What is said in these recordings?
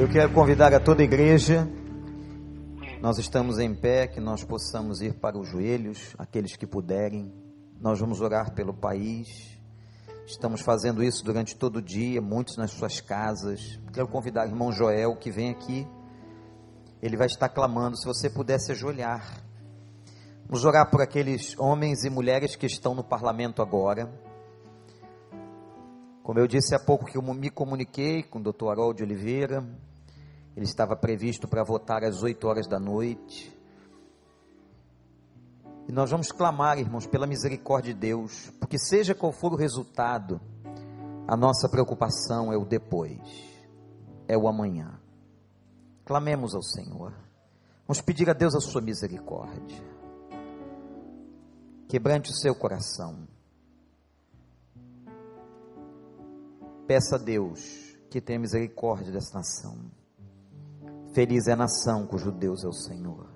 Eu quero convidar a toda a igreja. Nós estamos em pé, que nós possamos ir para os joelhos, aqueles que puderem. Nós vamos orar pelo país. Estamos fazendo isso durante todo o dia, muitos nas suas casas. Quero convidar o irmão Joel que vem aqui. Ele vai estar clamando. Se você pudesse ajoelhar. Vamos orar por aqueles homens e mulheres que estão no parlamento agora. Como eu disse há pouco que eu me comuniquei com o doutor Harold Oliveira, ele estava previsto para votar às 8 horas da noite. E nós vamos clamar, irmãos, pela misericórdia de Deus, porque seja qual for o resultado, a nossa preocupação é o depois, é o amanhã. Clamemos ao Senhor. Vamos pedir a Deus a sua misericórdia. Quebrante o seu coração. Peça a Deus que tenha misericórdia dessa nação. Feliz é a nação cujo Deus é o Senhor.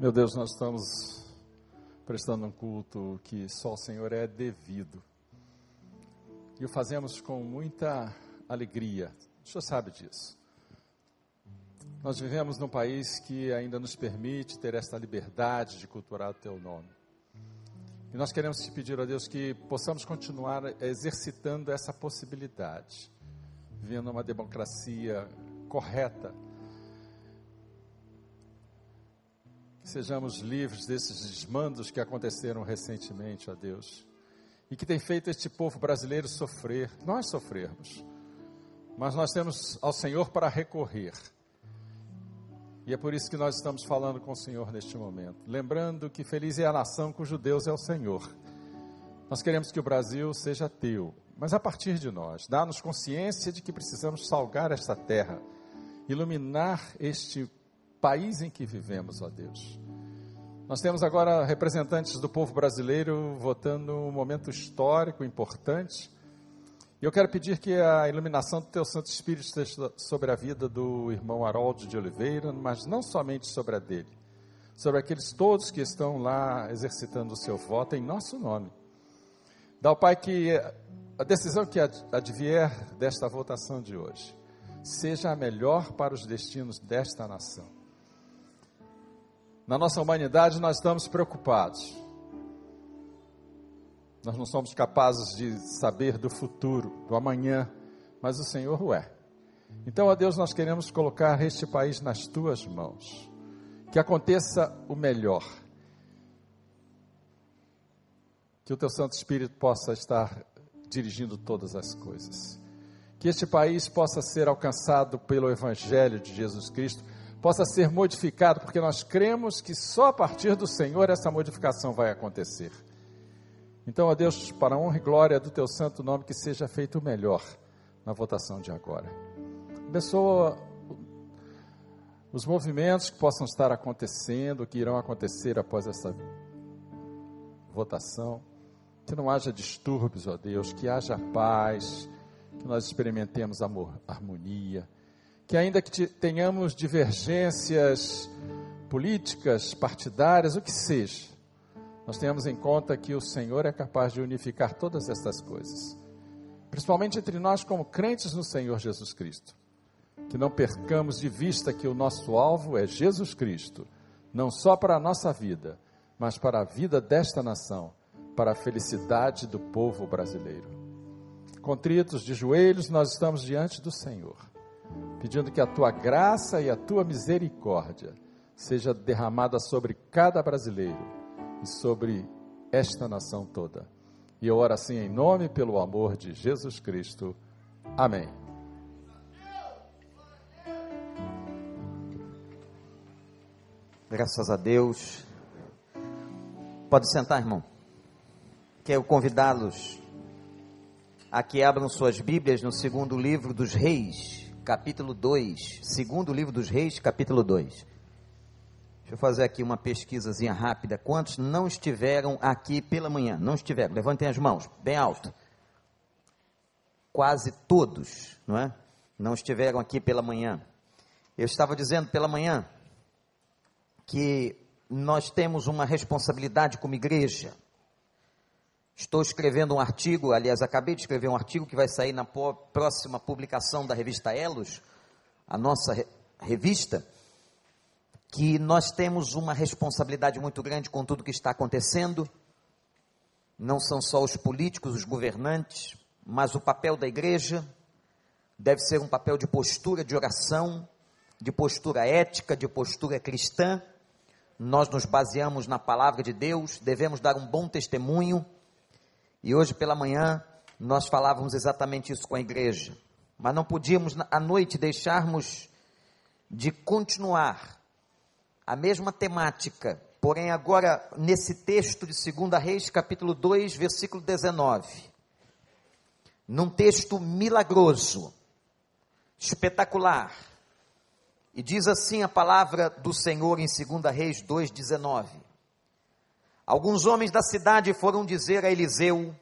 Meu Deus, nós estamos prestando um culto que só o Senhor é devido. E o fazemos com muita alegria. O Senhor sabe disso. Nós vivemos num país que ainda nos permite ter esta liberdade de cultuar o teu nome. E nós queremos te pedir a Deus que possamos continuar exercitando essa possibilidade, vivendo uma democracia correta. Que sejamos livres desses desmandos que aconteceram recentemente, ó Deus, e que tem feito este povo brasileiro sofrer, nós sofrermos, mas nós temos ao Senhor para recorrer e é por isso que nós estamos falando com o Senhor neste momento. Lembrando que feliz é a nação cujo Deus é o Senhor. Nós queremos que o Brasil seja teu, mas a partir de nós, dá-nos consciência de que precisamos salgar esta terra, iluminar este país em que vivemos, ó Deus. Nós temos agora representantes do povo brasileiro votando um momento histórico importante e eu quero pedir que a iluminação do Teu Santo Espírito esteja sobre a vida do irmão Haroldo de Oliveira, mas não somente sobre a dele, sobre aqueles todos que estão lá exercitando o seu voto em nosso nome. Dá ao Pai que a decisão que advier desta votação de hoje seja a melhor para os destinos desta nação. Na nossa humanidade, nós estamos preocupados nós não somos capazes de saber do futuro, do amanhã, mas o Senhor o é. Então, ó Deus, nós queremos colocar este país nas tuas mãos. Que aconteça o melhor. Que o teu Santo Espírito possa estar dirigindo todas as coisas. Que este país possa ser alcançado pelo Evangelho de Jesus Cristo, possa ser modificado, porque nós cremos que só a partir do Senhor essa modificação vai acontecer. Então, ó Deus, para a honra e glória do teu santo nome, que seja feito o melhor na votação de agora. Abençoa os movimentos que possam estar acontecendo, que irão acontecer após essa votação. Que não haja distúrbios, ó Deus, que haja paz, que nós experimentemos amor, harmonia, que ainda que tenhamos divergências políticas, partidárias, o que seja, nós tenhamos em conta que o Senhor é capaz de unificar todas estas coisas, principalmente entre nós, como crentes no Senhor Jesus Cristo. Que não percamos de vista que o nosso alvo é Jesus Cristo, não só para a nossa vida, mas para a vida desta nação, para a felicidade do povo brasileiro. Contritos de joelhos, nós estamos diante do Senhor, pedindo que a tua graça e a tua misericórdia seja derramada sobre cada brasileiro e sobre esta nação toda. E eu oro assim em nome pelo amor de Jesus Cristo. Amém. Graças a Deus. Pode sentar, irmão. Quero convidá-los a que abram suas Bíblias no segundo livro dos Reis, capítulo 2. Segundo livro dos Reis, capítulo 2. Deixa eu fazer aqui uma pesquisazinha rápida. Quantos não estiveram aqui pela manhã? Não estiveram? Levantem as mãos, bem alto. Quase todos, não é? Não estiveram aqui pela manhã. Eu estava dizendo pela manhã que nós temos uma responsabilidade como igreja. Estou escrevendo um artigo, aliás, acabei de escrever um artigo que vai sair na próxima publicação da revista Elos, a nossa revista, que nós temos uma responsabilidade muito grande com tudo que está acontecendo. Não são só os políticos, os governantes, mas o papel da igreja deve ser um papel de postura de oração, de postura ética, de postura cristã. Nós nos baseamos na palavra de Deus, devemos dar um bom testemunho. E hoje pela manhã nós falávamos exatamente isso com a igreja. Mas não podíamos à noite deixarmos de continuar a mesma temática, porém agora nesse texto de 2 Reis, capítulo 2, versículo 19. Num texto milagroso, espetacular. E diz assim a palavra do Senhor em 2 Reis 2,19. Alguns homens da cidade foram dizer a Eliseu: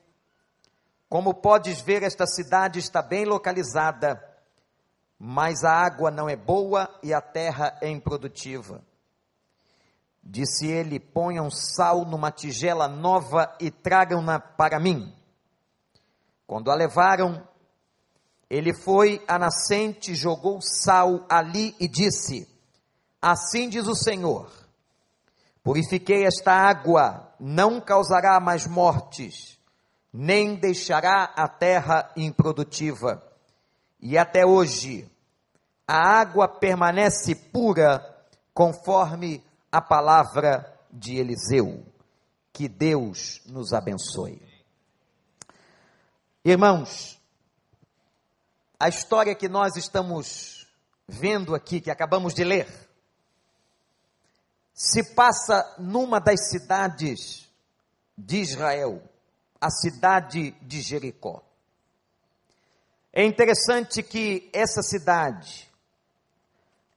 Como podes ver, esta cidade está bem localizada, mas a água não é boa e a terra é improdutiva. Disse ele: Ponham sal numa tigela nova e tragam-na para mim. Quando a levaram, ele foi à nascente, jogou sal ali e disse: Assim diz o Senhor: Purifiquei esta água, não causará mais mortes, nem deixará a terra improdutiva. E até hoje, a água permanece pura, conforme a palavra de Eliseu. Que Deus nos abençoe. Irmãos, a história que nós estamos vendo aqui, que acabamos de ler, se passa numa das cidades de Israel, a cidade de Jericó. É interessante que essa cidade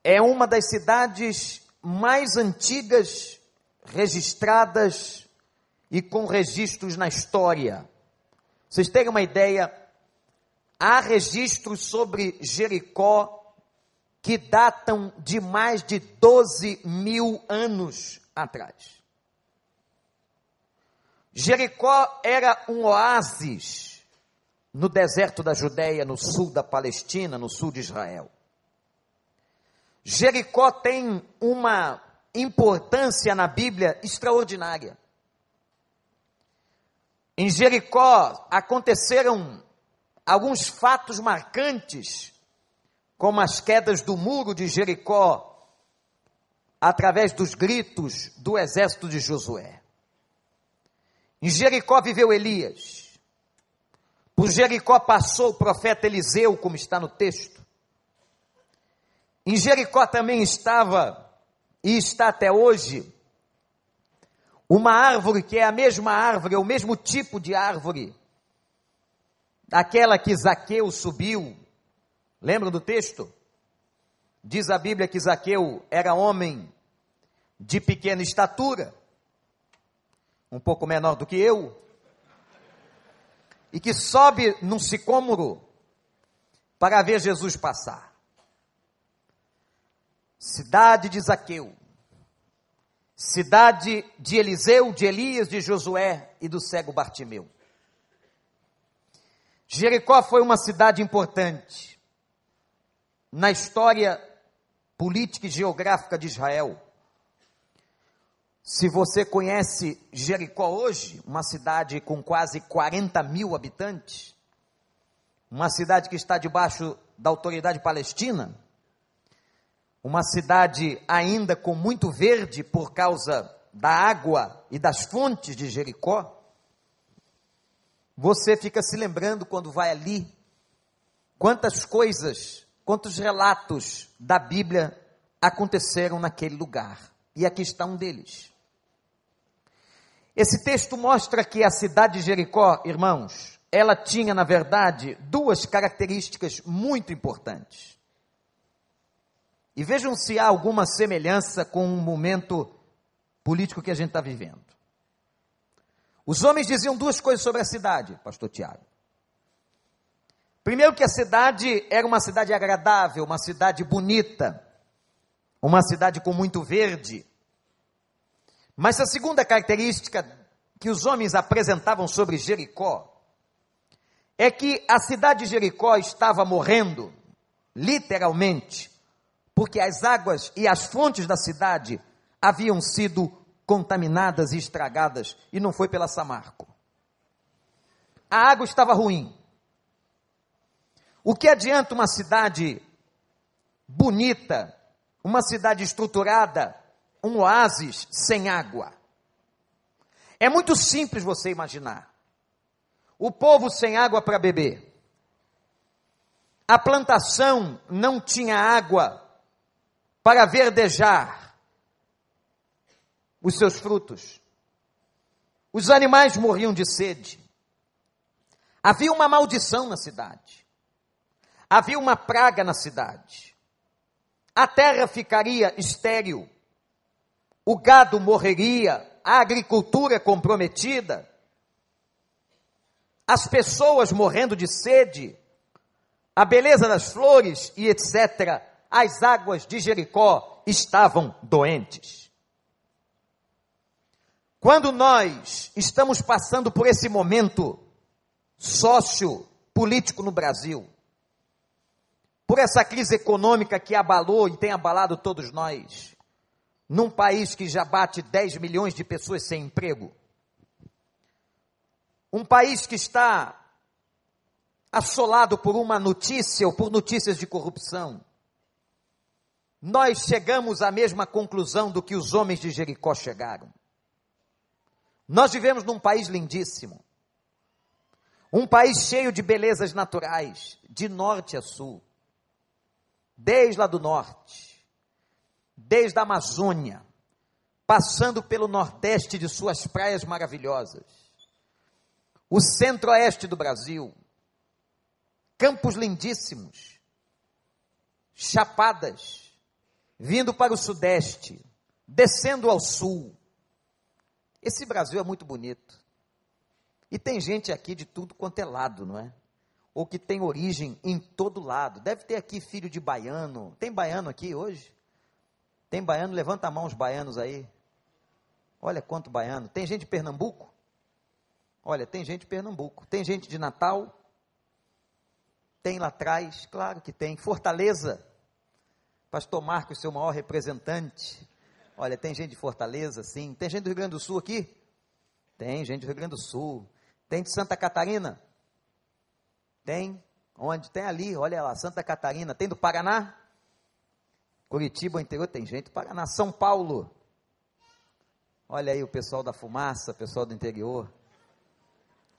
é uma das cidades mais antigas registradas e com registros na história. Vocês terem uma ideia, há registros sobre Jericó que datam de mais de 12 mil anos atrás. Jericó era um oásis no deserto da Judéia, no sul da Palestina, no sul de Israel. Jericó tem uma importância na Bíblia extraordinária. Em Jericó aconteceram alguns fatos marcantes, como as quedas do muro de Jericó, através dos gritos do exército de Josué. Em Jericó viveu Elias. Por Jericó passou o profeta Eliseu, como está no texto. Em Jericó também estava, e está até hoje, uma árvore que é a mesma árvore, é o mesmo tipo de árvore aquela que Zaqueu subiu. Lembram do texto? Diz a Bíblia que Zaqueu era homem de pequena estatura, um pouco menor do que eu, e que sobe num sicômoro para ver Jesus passar. Cidade de Zaqueu, cidade de Eliseu, de Elias, de Josué e do cego Bartimeu. Jericó foi uma cidade importante na história política e geográfica de Israel. Se você conhece Jericó hoje, uma cidade com quase 40 mil habitantes, uma cidade que está debaixo da autoridade palestina, uma cidade ainda com muito verde por causa da água e das fontes de Jericó, você fica se lembrando quando vai ali, quantas coisas, quantos relatos da Bíblia aconteceram naquele lugar. E aqui está um deles. Esse texto mostra que a cidade de Jericó, irmãos, ela tinha, na verdade, duas características muito importantes. E vejam se há alguma semelhança com o momento político que a gente está vivendo. Os homens diziam duas coisas sobre a cidade, pastor Tiago. Primeiro, que a cidade era uma cidade agradável, uma cidade bonita, uma cidade com muito verde. Mas a segunda característica que os homens apresentavam sobre Jericó é que a cidade de Jericó estava morrendo, literalmente, porque as águas e as fontes da cidade haviam sido contaminadas e estragadas, e não foi pela Samarco. A água estava ruim. O que adianta uma cidade bonita, uma cidade estruturada, um oásis sem água? É muito simples você imaginar. O povo sem água para beber. A plantação não tinha água para verdejar os seus frutos. Os animais morriam de sede. Havia uma maldição na cidade. Havia uma praga na cidade. A terra ficaria estéril. O gado morreria, a agricultura comprometida as pessoas morrendo de sede, a beleza das flores e etc., as águas de Jericó estavam doentes. Quando nós estamos passando por esse momento sociopolítico no Brasil, por essa crise econômica que abalou e tem abalado todos nós, num país que já bate 10 milhões de pessoas sem emprego, um país que está assolado por uma notícia ou por notícias de corrupção. Nós chegamos à mesma conclusão do que os homens de Jericó chegaram. Nós vivemos num país lindíssimo. Um país cheio de belezas naturais, de norte a sul. Desde lá do norte, desde a Amazônia, passando pelo nordeste de suas praias maravilhosas o centro-oeste do Brasil, campos lindíssimos, chapadas, vindo para o sudeste, descendo ao sul. Esse Brasil é muito bonito. E tem gente aqui de tudo quanto é lado, não é? Ou que tem origem em todo lado. Deve ter aqui filho de baiano. Tem baiano aqui hoje? Tem baiano? Levanta a mão os baianos aí. Olha quanto baiano. Tem gente de Pernambuco? Olha, tem gente de Pernambuco, tem gente de Natal, tem lá atrás, claro que tem. Fortaleza, Pastor Marcos, seu maior representante. Olha, tem gente de Fortaleza, sim. Tem gente do Rio Grande do Sul aqui? Tem gente do Rio Grande do Sul. Tem de Santa Catarina? Tem. Onde? Tem ali, olha lá, Santa Catarina. Tem do Paraná? Curitiba, interior, tem gente do Paraná. São Paulo. Olha aí o pessoal da fumaça, pessoal do interior.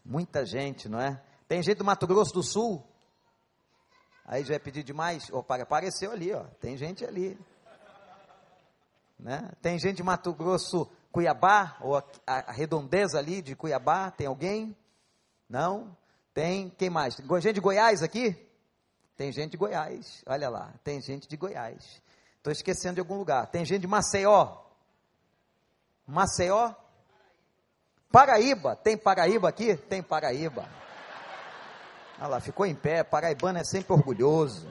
Muita gente, não é? Tem gente do Mato Grosso do Sul. Aí já é pedir demais. Opa, apareceu ali, ó. Tem gente ali. Né? Tem gente de Mato Grosso, Cuiabá, ou a, a, redondeza ali de Cuiabá. Tem alguém? Não? Tem, quem mais? Tem gente de Goiás aqui? Tem gente de Goiás, olha lá, tem gente de Goiás. Estou esquecendo de algum lugar. Tem gente de Maceió. Maceió? Paraíba, tem Paraíba aqui? Tem Paraíba. Olha lá, ficou em pé. Paraibano é sempre orgulhoso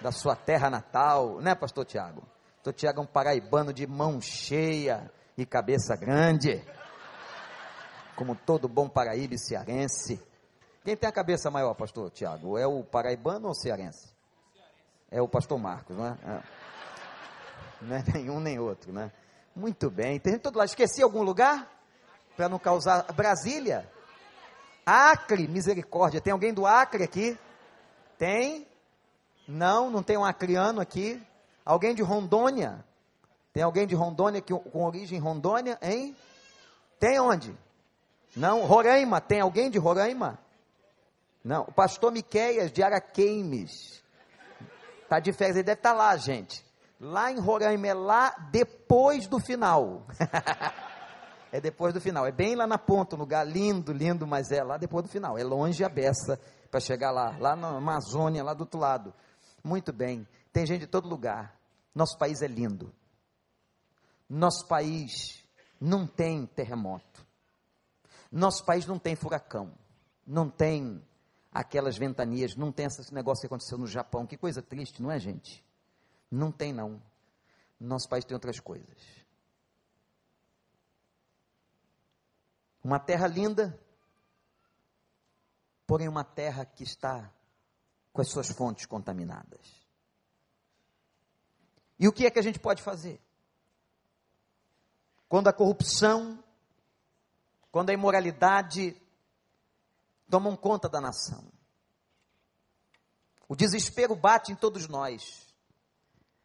da sua terra natal, né, Pastor Tiago? Pastor Tiago é um paraibano de mão cheia e cabeça grande, como todo bom paraíba cearense. Quem tem a cabeça maior, Pastor Tiago? É o paraibano ou o cearense? É o Pastor Marcos, não é? é. Não é nenhum nem outro, né? Muito bem. Tem todo lado. Esqueci algum lugar? para não causar. Brasília? Acre, misericórdia. Tem alguém do Acre aqui? Tem? Não, não tem um acreano aqui. Alguém de Rondônia? Tem alguém de Rondônia que, com origem Rondônia, hein? Tem onde? Não, Roraima, tem alguém de Roraima? Não, o pastor Miqueias de Araqueimes. Está de férias, ele deve estar tá lá, gente. Lá em Roraima é lá depois do final. é depois do final. É bem lá na ponta, um lugar lindo, lindo, mas é lá depois do final. É longe a beça para chegar lá, lá na Amazônia, lá do outro lado. Muito bem. Tem gente de todo lugar. Nosso país é lindo. Nosso país não tem terremoto. Nosso país não tem furacão. Não tem aquelas ventanias, não tem esse negócio que aconteceu no Japão. Que coisa triste, não é, gente? Não tem, não. Nosso país tem outras coisas. Uma terra linda, porém uma terra que está com as suas fontes contaminadas. E o que é que a gente pode fazer? Quando a corrupção, quando a imoralidade tomam conta da nação. O desespero bate em todos nós.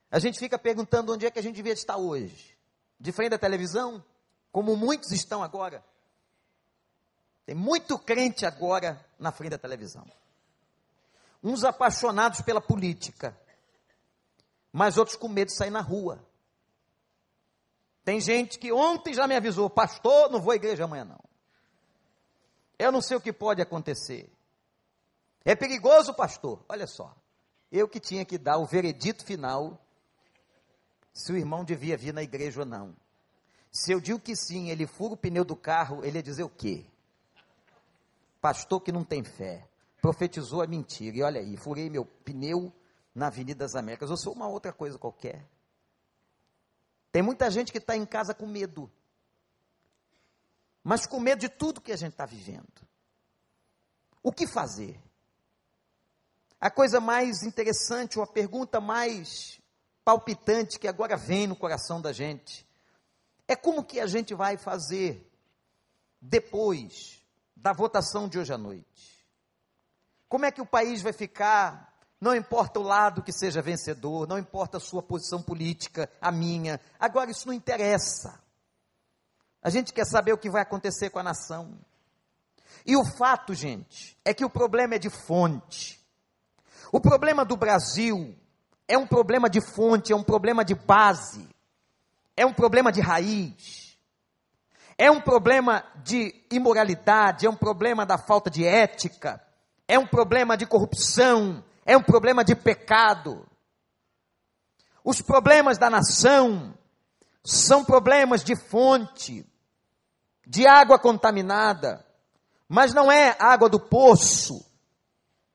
A gente fica perguntando onde é que a gente devia estar hoje. De frente à televisão, como muitos estão agora. Tem muito crente agora na frente da televisão. Uns apaixonados pela política, mas outros com medo de sair na rua. Tem gente que ontem já me avisou, pastor, não vou à igreja amanhã não. Eu não sei o que pode acontecer. É perigoso, pastor? Olha só. Eu que tinha que dar o veredito final se o irmão devia vir na igreja ou não. Se eu digo que sim, ele fura o pneu do carro, ele ia dizer o quê? Pastor que não tem fé. Profetizou a mentira. E olha aí, furei meu pneu na Avenida das Américas. Eu sou uma outra coisa qualquer. Tem muita gente que está em casa com medo. Mas com medo de tudo que a gente está vivendo. O que fazer? A coisa mais interessante, ou a pergunta mais palpitante que agora vem no coração da gente, é como que a gente vai fazer depois da votação de hoje à noite? Como é que o país vai ficar? Não importa o lado que seja vencedor, não importa a sua posição política, a minha. Agora isso não interessa. A gente quer saber o que vai acontecer com a nação. E o fato, gente, é que o problema é de fonte. O problema do Brasil é um problema de fonte, é um problema de base, é um problema de raiz, é um problema de imoralidade, é um problema da falta de ética, é um problema de corrupção, é um problema de pecado. Os problemas da nação são problemas de fonte, de água contaminada, mas não é água do poço,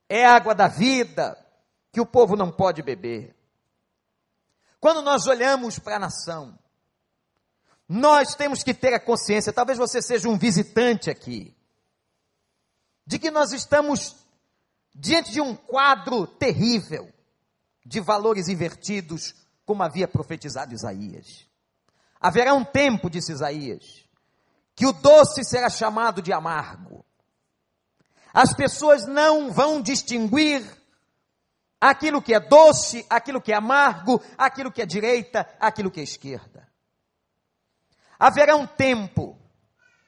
é água da vida que o povo não pode beber. Quando nós olhamos para a nação, nós temos que ter a consciência, talvez você seja um visitante aqui, de que nós estamos diante de um quadro terrível de valores invertidos, como havia profetizado Isaías. Haverá um tempo, disse Isaías, que o doce será chamado de amargo. As pessoas não vão distinguir aquilo que é doce, aquilo que é amargo, aquilo que é direita, aquilo que é esquerda. Haverá um tempo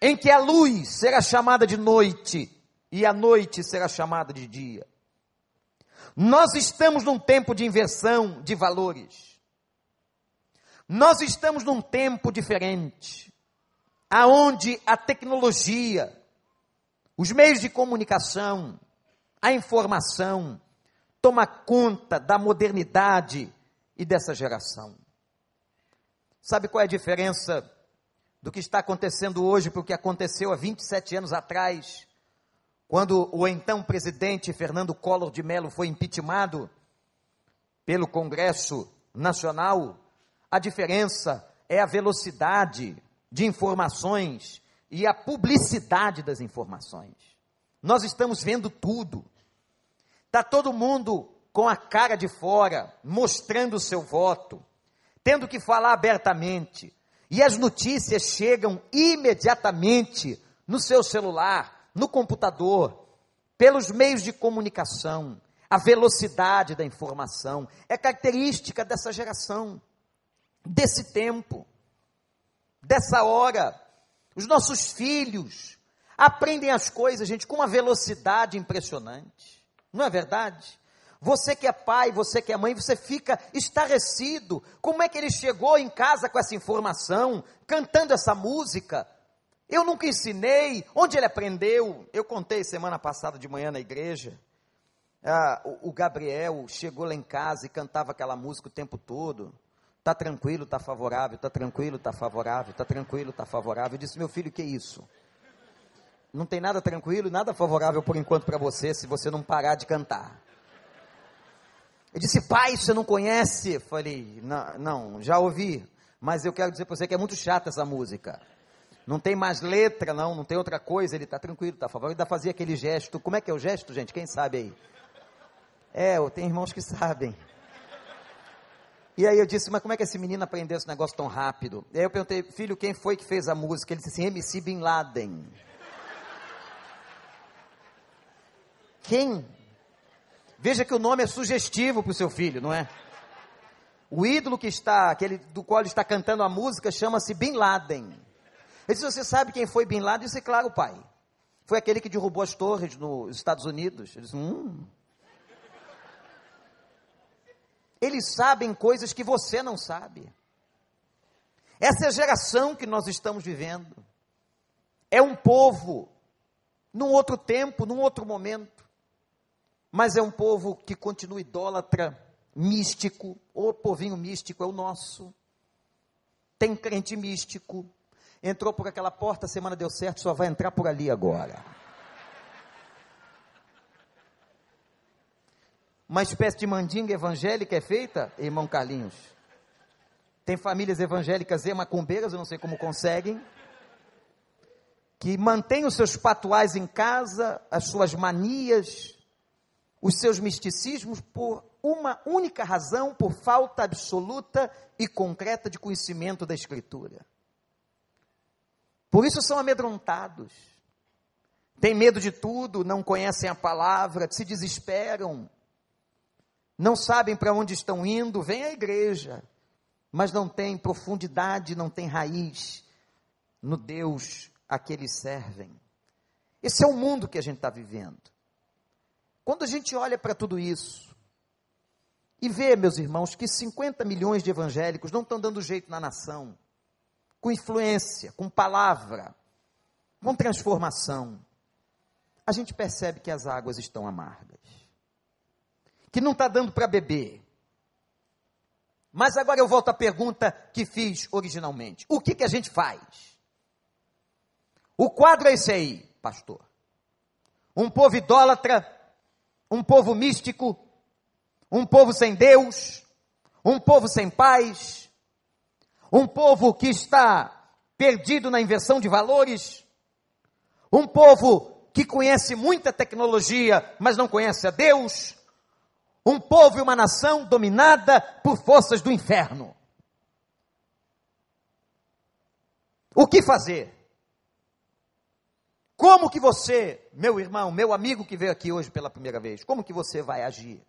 em que a luz será chamada de noite e a noite será chamada de dia. Nós estamos num tempo de inversão de valores. Nós estamos num tempo diferente aonde a tecnologia, os meios de comunicação, a informação toma conta da modernidade e dessa geração. Sabe qual é a diferença do que está acontecendo hoje para o que aconteceu há 27 anos atrás, quando o então presidente Fernando Collor de Mello foi impeachmentado pelo Congresso Nacional? A diferença é a velocidade, de informações e a publicidade das informações. Nós estamos vendo tudo. Está todo mundo com a cara de fora, mostrando o seu voto, tendo que falar abertamente. E as notícias chegam imediatamente no seu celular, no computador, pelos meios de comunicação. A velocidade da informação é característica dessa geração, desse tempo dessa hora. Os nossos filhos aprendem as coisas, gente, com uma velocidade impressionante. Não é verdade? Você que é pai, você que é mãe, você fica estarrecido. Como é que ele chegou em casa com essa informação, cantando essa música? Eu nunca ensinei. Onde ele aprendeu? Eu contei semana passada de manhã na igreja. Ah, o, Gabriel chegou lá em casa e cantava aquela música o tempo todo. Está tranquilo, está favorável, está tranquilo, está favorável, está tranquilo, está favorável. Eu disse, meu filho, que é isso? Não tem nada tranquilo, nada favorável por enquanto para você, se você não parar de cantar. Eu disse, pai, você não conhece? Falei, não, não, já ouvi, mas eu quero dizer para você que é muito chata essa música. Não tem mais letra, não, não tem outra coisa, ele está tranquilo, está a favor. Ele ainda fazia aquele gesto. Como é que é o gesto, gente? Quem sabe aí? É, tem irmãos que sabem. E aí eu disse, mas como é que esse menino aprendeu esse negócio tão rápido? E aí eu perguntei, filho, quem foi que fez a música? Ele disse assim, MC Bin Laden. Quem? Veja que o nome é sugestivo para o seu filho, não é? O ídolo que está, aquele do qual ele está cantando a música, chama-se Bin Laden. Ele disse, você sabe quem foi Bin Laden? Eu disse, claro, pai. Foi aquele que derrubou as torres nos Estados Unidos. Ele disse, hum, eles sabem coisas que você não sabe. Essa é a geração que nós estamos vivendo. É um povo, num outro tempo, num outro momento, mas é um povo que continua idólatra, místico. O povinho místico é o nosso. Tem crente místico. Entrou por aquela porta, a semana deu certo, só vai entrar por ali agora. Uma espécie de mandinga evangélica é feita, irmão Carlinhos. Tem famílias evangélicas e macumbeiras, eu não sei como conseguem, que mantêm os seus patuais em casa, as suas manias, os seus misticismos por uma única razão, por falta absoluta e concreta de conhecimento da Escritura. Por isso são amedrontados, têm medo de tudo, não conhecem a palavra, se desesperam, não sabem para onde estão indo, vêm à igreja, mas não tem profundidade, não tem raiz no Deus a que eles servem. Esse é o mundo que a gente está vivendo. Quando a gente olha para tudo isso e vê, meus irmãos, que 50 milhões de evangélicos não estão dando jeito na nação, com influência, com palavra, com transformação, a gente percebe que as águas estão amargas que não está dando para beber. Mas agora eu volto à pergunta que fiz originalmente: o que, que a gente faz? O quadro é esse aí, pastor. Um povo idólatra, um povo místico, um povo sem Deus, um povo sem paz, um povo que está perdido na inversão de valores, um povo que conhece muita tecnologia, mas não conhece a Deus, um povo e uma nação dominada por forças do inferno. O que fazer? Como que você, meu irmão, meu amigo que veio aqui hoje pela primeira vez, como que você vai agir?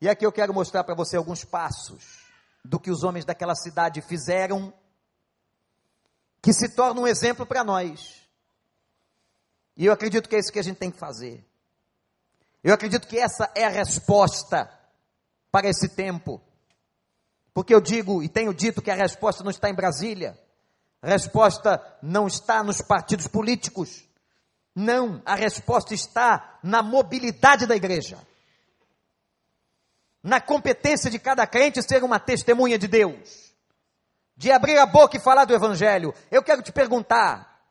E aqui eu quero mostrar para você alguns passos do que os homens daquela cidade fizeram, que se torna um exemplo para nós. E eu acredito que é isso que a gente tem que fazer. Eu acredito que essa é a resposta para esse tempo. Porque eu digo e tenho dito que a resposta não está em Brasília, a resposta não está nos partidos políticos. Não, a resposta está na mobilidade da igreja. Na competência de cada crente ser uma testemunha de Deus. De abrir a boca e falar do Evangelho. Eu quero te perguntar: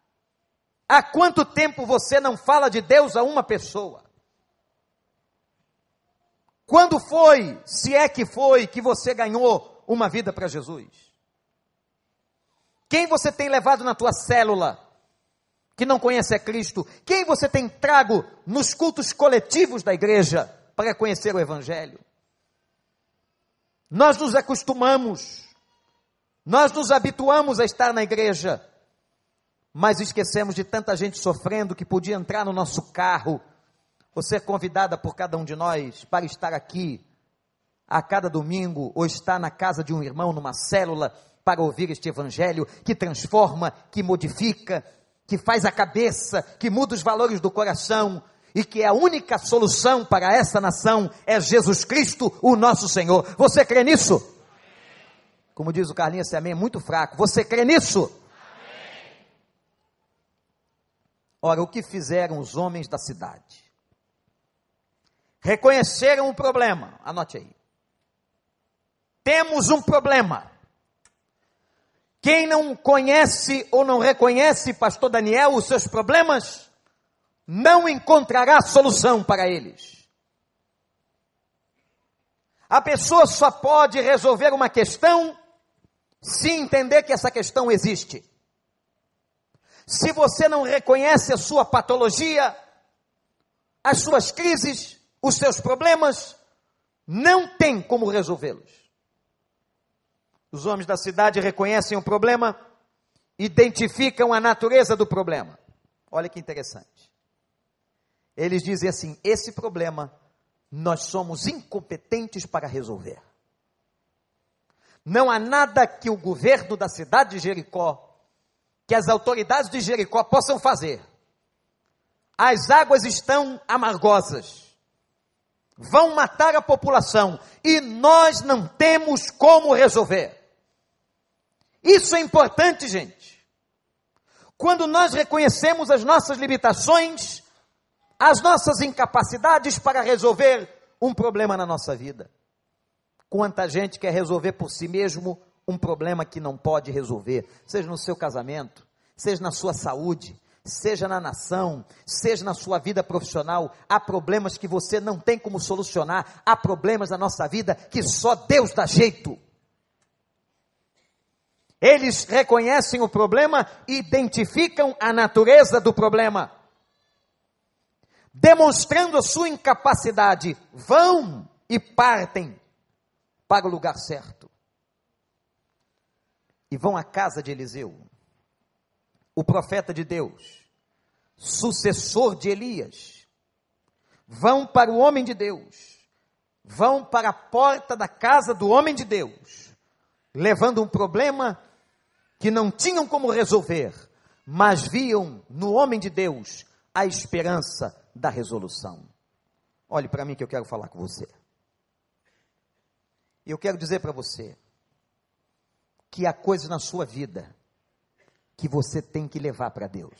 há quanto tempo você não fala de Deus a uma pessoa? Quando foi, se é que foi, que você ganhou uma vida para Jesus? Quem você tem levado na tua célula que não conhece a Cristo? Quem você tem trago nos cultos coletivos da igreja para conhecer o Evangelho? Nós nos acostumamos, nós nos habituamos a estar na igreja, mas esquecemos de tanta gente sofrendo que podia entrar no nosso carro você é convidada por cada um de nós para estar aqui a cada domingo ou estar na casa de um irmão, numa célula, para ouvir este evangelho que transforma, que modifica, que faz a cabeça, que muda os valores do coração e que a única solução para essa nação é Jesus Cristo, o nosso Senhor. Você crê nisso? Como diz o Carlinhos, esse amém é muito fraco. Você crê nisso? Ora, o que fizeram os homens da cidade? reconheceram o problema. Anote aí. Temos um problema. Quem não conhece ou não reconhece, pastor Daniel, os seus problemas, não encontrará solução para eles. A pessoa só pode resolver uma questão se entender que essa questão existe. se você não reconhece a sua patologia, as suas crises, os seus problemas, não tem como resolvê-los. Os homens da cidade reconhecem o problema, identificam a natureza do problema. Olha que interessante. Eles dizem assim: esse problema nós somos incompetentes para resolver. Não há nada que o governo da cidade de Jericó, que as autoridades de Jericó possam fazer. As águas estão amargosas, vão matar a população e nós não temos como resolver. Isso é importante, gente. Quando nós reconhecemos as nossas limitações, as nossas incapacidades para resolver um problema na nossa vida. Quanta gente quer resolver por si mesmo um problema que não pode resolver, seja no seu casamento, seja na sua saúde, seja na nação, seja na sua vida profissional, há problemas que você não tem como solucionar, há problemas na nossa vida que só Deus dá jeito. Eles reconhecem o problema identificam a natureza do problema demonstrando a sua incapacidade, vão e partem para o lugar certo. E vão à casa de Eliseu, o profeta de Deus, sucessor de Elias. Vão para o homem de Deus, vão para a porta da casa do homem de Deus, levando um problema que não tinham como resolver, mas viam no homem de Deus a esperança da resolução. Olhe para mim que eu quero falar com você. Eu quero dizer para você que há coisas na sua vida que você tem que levar para Deus.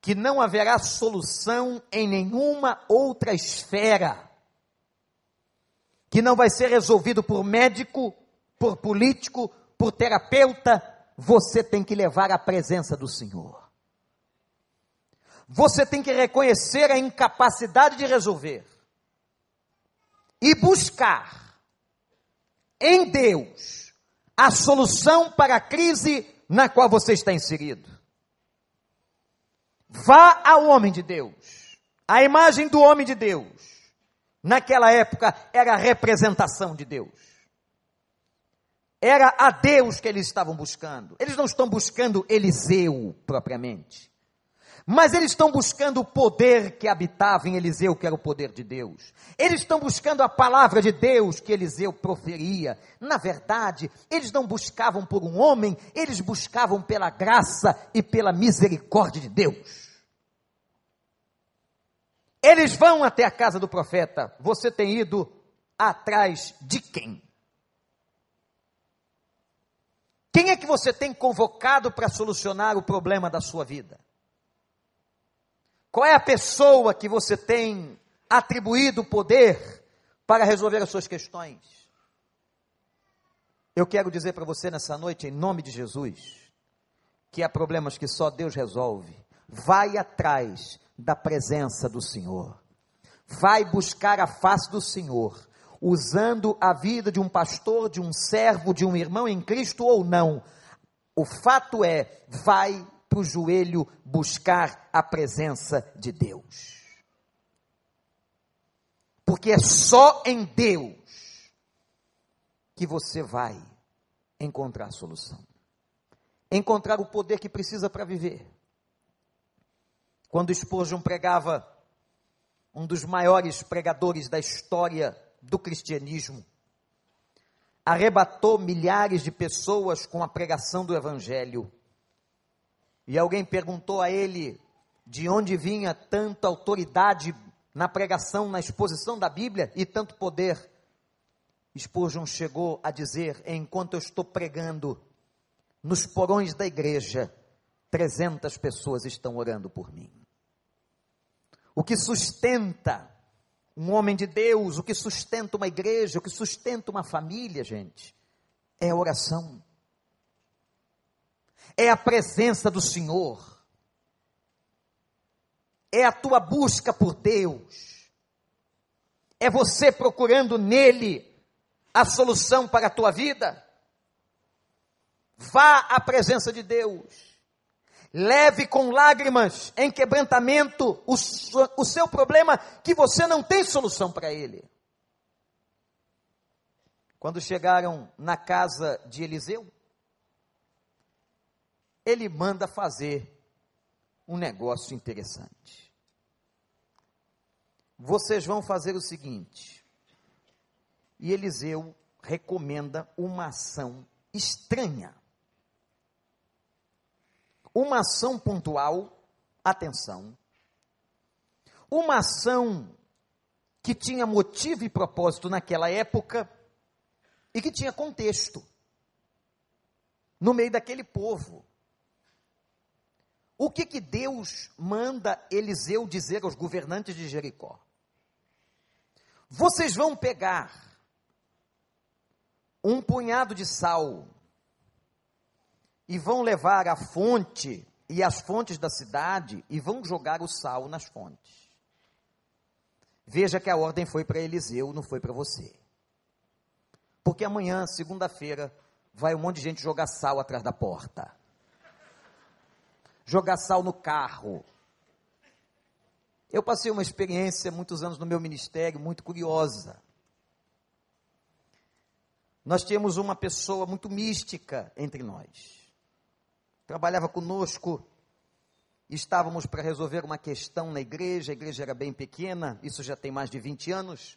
Que não haverá solução em nenhuma outra esfera. Que não vai ser resolvido por médico, por político, por terapeuta. Você tem que levar à presença do Senhor você tem que reconhecer a incapacidade de resolver e buscar em Deus a solução para a crise na qual você está inserido. Vá ao homem de Deus. A imagem do homem de Deus, naquela época, era a representação de Deus. Era a Deus que eles estavam buscando. Eles não estão buscando Eliseu propriamente. Mas eles estão buscando o poder que habitava em Eliseu, que era o poder de Deus. Eles estão buscando a palavra de Deus que Eliseu proferia. Na verdade, eles não buscavam por um homem, eles buscavam pela graça e pela misericórdia de Deus. Eles vão até a casa do profeta. Você tem ido atrás de quem? Quem é que você tem convocado para solucionar o problema da sua vida? Qual é a pessoa que você tem atribuído poder para resolver as suas questões? Eu quero dizer para você nessa noite, em nome de Jesus, que há problemas que só Deus resolve. Vai atrás da presença do Senhor. Vai buscar a face do Senhor, usando a vida de um pastor, de um servo, de um irmão em Cristo ou não. O fato é, vai para o joelho buscar a presença de Deus. Porque é só em Deus que você vai encontrar a solução. Encontrar o poder que precisa para viver. Quando Spurgeon pregava, um dos maiores pregadores da história do cristianismo, arrebatou milhares de pessoas com a pregação do Evangelho. E alguém perguntou a ele de onde vinha tanta autoridade na pregação, na exposição da Bíblia e tanto poder. Spurgeon chegou a dizer: enquanto eu estou pregando nos porões da igreja, 300 pessoas estão orando por mim. O que sustenta um homem de Deus, o que sustenta uma igreja, o que sustenta uma família, gente, é a oração. É a presença do Senhor, é a tua busca por Deus, é você procurando nele a solução para a tua vida. Vá à presença de Deus Leve com lágrimas, em quebrantamento, o, o seu problema que você não tem solução para ele. Quando chegaram na casa de Eliseu, ele manda fazer um negócio interessante. Vocês vão fazer o seguinte, e Eliseu recomenda uma ação estranha. Uma ação pontual, atenção, uma ação que tinha motivo e propósito naquela época e que tinha contexto no meio daquele povo. O que que Deus manda Eliseu dizer aos governantes de Jericó? Vocês vão pegar um punhado de sal e vão levar a fonte e as fontes da cidade e vão jogar o sal nas fontes. Veja que a ordem foi para Eliseu, não foi para você. Porque amanhã, segunda-feira, vai um monte de gente jogar sal atrás da porta. Jogar sal no carro. Eu passei uma experiência muitos anos no meu ministério, muito curiosa. Nós tínhamos uma pessoa muito mística entre nós. Trabalhava conosco, estávamos para resolver uma questão na igreja, a igreja era bem pequena, isso já tem mais de 20 anos.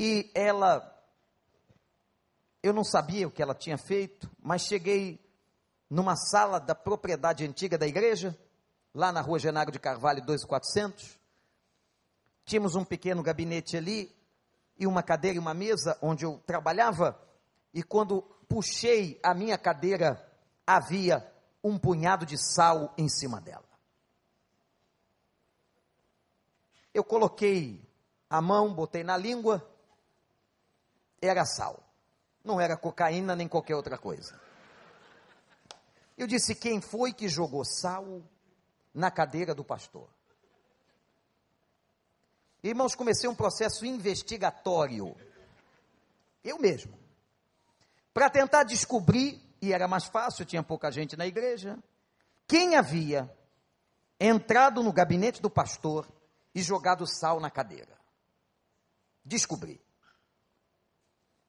E ela, eu não sabia o que ela tinha feito, mas cheguei numa sala da propriedade antiga da igreja, lá na rua Genário de Carvalho 2400. Tínhamos um pequeno gabinete ali, e uma cadeira e uma mesa onde eu trabalhava, e quando puxei a minha cadeira, havia um punhado de sal em cima dela. Eu coloquei a mão, botei na língua, era sal. Não era cocaína nem qualquer outra coisa. Eu disse: quem foi que jogou sal na cadeira do pastor? Irmãos, comecei um processo investigatório. Eu mesmo. Para tentar descobrir, e era mais fácil, tinha pouca gente na igreja, quem havia entrado no gabinete do pastor e jogado sal na cadeira. Descobri.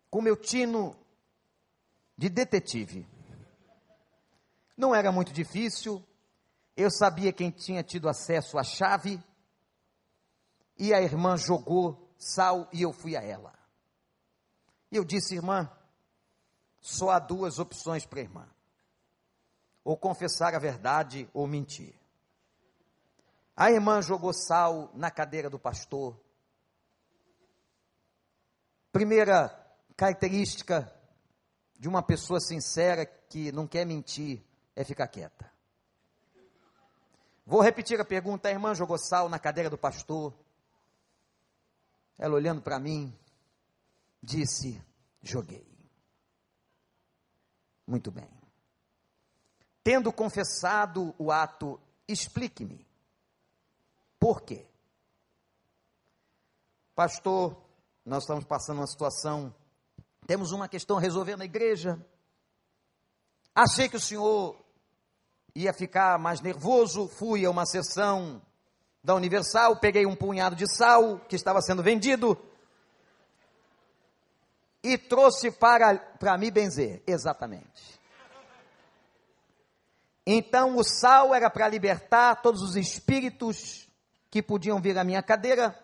Com meu tino de detetive. Não era muito difícil, eu sabia quem tinha tido acesso à chave e a irmã jogou sal e eu fui a ela. E eu disse, irmã, só há duas opções para a irmã: ou confessar a verdade ou mentir. A irmã jogou sal na cadeira do pastor. Primeira característica de uma pessoa sincera que não quer mentir é ficar quieta. Vou repetir a pergunta: a irmã jogou sal na cadeira do pastor? Ela olhando para mim, disse: Joguei. Muito bem. Tendo confessado o ato, explique-me. Por quê? Pastor, nós estamos passando uma situação, temos uma questão a resolver na igreja. Achei que o senhor ia ficar mais nervoso, fui a uma sessão da Universal, peguei um punhado de sal que estava sendo vendido e trouxe para, para me benzer. Exatamente. Então o sal era para libertar todos os espíritos que podiam vir à minha cadeira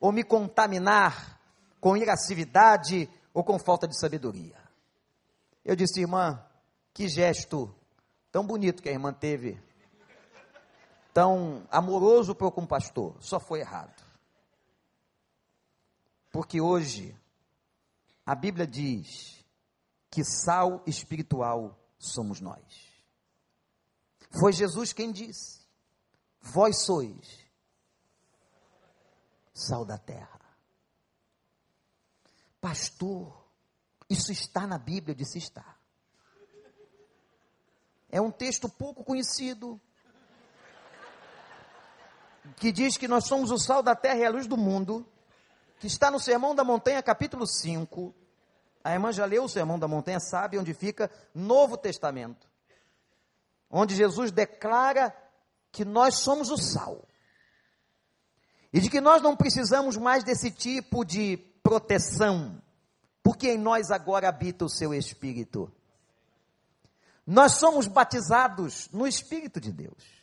ou me contaminar com irascividade ou com falta de sabedoria. Eu disse, irmã, que gesto tão bonito que a irmã teve tão amoroso para com o pastor, só foi errado. Porque hoje a Bíblia diz que sal espiritual somos nós. Foi Jesus quem disse: Vós sois sal da terra. Pastor, isso está na Bíblia, disse está. É um texto pouco conhecido, que diz que nós somos o sal da terra e a luz do mundo, que está no Sermão da Montanha, capítulo 5. A irmã já leu o Sermão da Montanha, sabe onde fica Novo Testamento. onde Jesus declara que nós somos o sal. E de que nós não precisamos mais desse tipo de proteção, porque em nós agora habita o seu Espírito. Nós somos batizados no Espírito de Deus.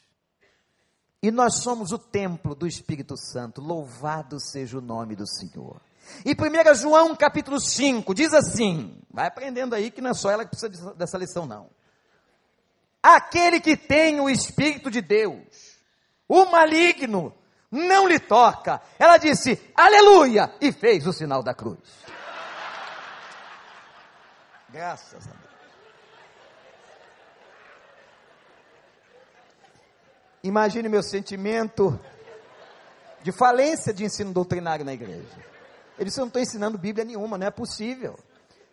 E nós somos o templo do Espírito Santo. Louvado seja o nome do Senhor. E 1 João capítulo 5 diz assim: vai aprendendo aí que não é só ela que precisa dessa lição, não. Aquele que tem o Espírito de Deus, o maligno, não lhe toca. Ela disse, aleluia, e fez o sinal da cruz. Graças a Deus. Imagine meu sentimento de falência de ensino doutrinário na igreja. Eles não estão ensinando Bíblia nenhuma, não é possível.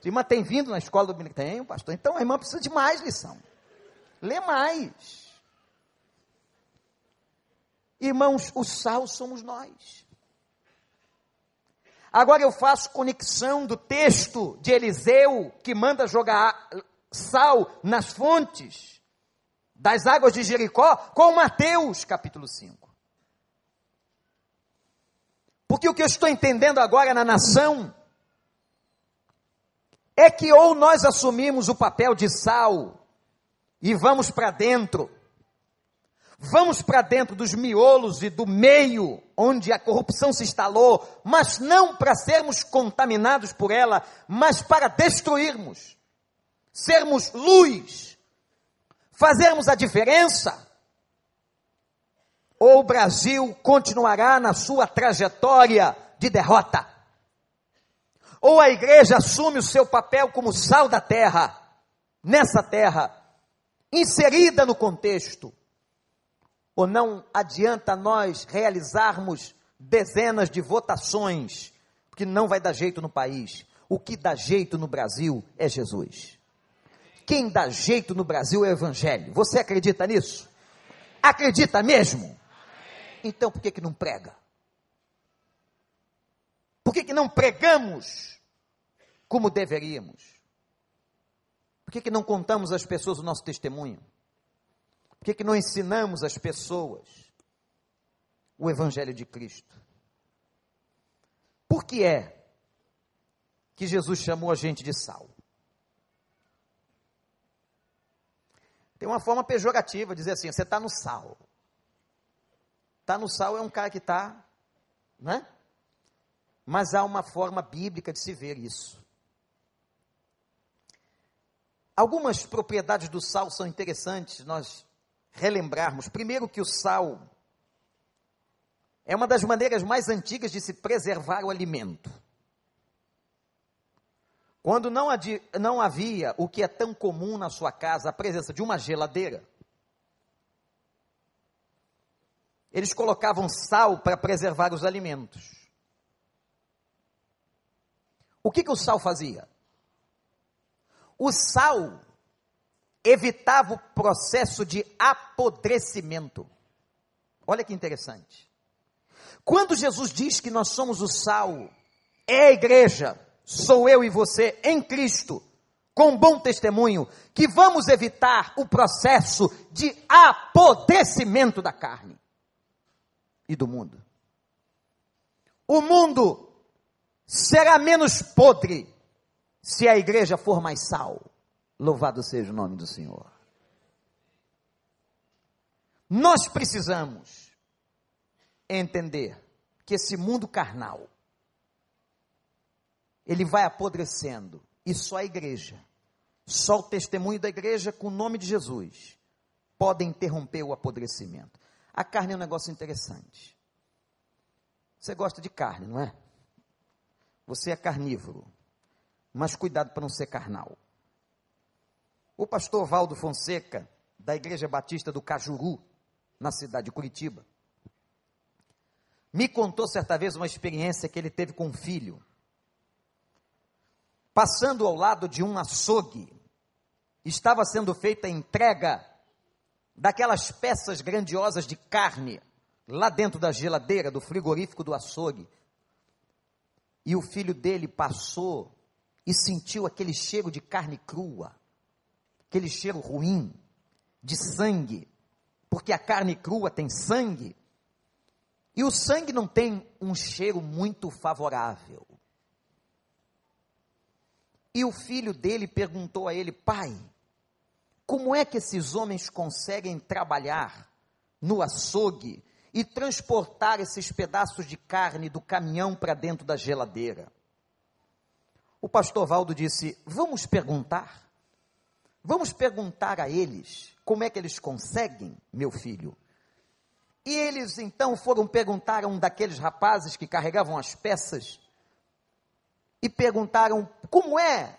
Irmã tem vindo na escola dominical? Tem, pastor. Então a irmã precisa de mais lição. Lê mais. Irmãos, o sal somos nós. Agora eu faço conexão do texto de Eliseu, que manda jogar sal nas fontes das águas de Jericó, com Mateus capítulo 5. Porque o que eu estou entendendo agora na nação é que ou nós assumimos o papel de sal e vamos para dentro Vamos para dentro dos miolos e do meio onde a corrupção se instalou, mas não para sermos contaminados por ela, mas para destruirmos, sermos luz, fazermos a diferença. Ou o Brasil continuará na sua trajetória de derrota. Ou a igreja assume o seu papel como sal da terra, nessa terra, inserida no contexto ou não adianta nós realizarmos dezenas de votações, que não vai dar jeito no país. O que dá jeito no Brasil é Jesus. Quem dá jeito no Brasil é o Evangelho. Você acredita nisso? Acredita mesmo? Então por que, que não prega? Por que, que não pregamos como deveríamos? Por que, que não contamos às pessoas o nosso testemunho? Por que, que não ensinamos as pessoas o Evangelho de Cristo? Por que é que Jesus chamou a gente de sal? Tem uma forma pejorativa, dizer assim, você está no sal. Está no sal é um cara que está, né? Mas há uma forma bíblica de se ver isso. Algumas propriedades do sal são interessantes, nós relembrarmos, primeiro, que o sal é uma das maneiras mais antigas de se preservar o alimento. Quando não, não havia o que é tão comum na sua casa, a presença de uma geladeira, eles colocavam sal para preservar os alimentos. O que, que o sal fazia? O sal evitava o processo de apodrecimento. Olha que interessante. Quando Jesus diz que nós somos o sal, é a igreja, sou eu e você em Cristo, com bom testemunho, que vamos evitar o processo de apodrecimento da carne e do mundo. O mundo será menos podre se a igreja for mais sal. Louvado seja o nome do Senhor. Nós precisamos entender que esse mundo carnal ele vai apodrecendo e só a igreja, só o testemunho da igreja com o nome de Jesus pode interromper o apodrecimento. A carne é um negócio interessante. Você gosta de carne, não é? Você é carnívoro. Mas cuidado para não ser carnal. O pastor Valdo Fonseca, da Igreja Batista do Cajuru, na cidade de Curitiba, me contou certa vez uma experiência que ele teve com um filho. Passando ao lado de um açougue, estava sendo feita a entrega daquelas peças grandiosas de carne lá dentro da geladeira, do frigorífico do açougue. E o filho dele passou e sentiu aquele cheiro de carne crua aquele cheiro ruim, de sangue, porque a carne crua tem sangue, e o sangue não tem um cheiro muito favorável. E o filho dele perguntou a ele: Pai, como é que esses homens conseguem trabalhar no açougue e transportar esses pedaços de carne do caminhão para dentro da geladeira? O pastor Valdo disse: Vamos perguntar. Vamos perguntar a eles como é que eles conseguem, meu filho. E eles então foram perguntar a um daqueles rapazes que carregavam as peças e perguntaram: Como é,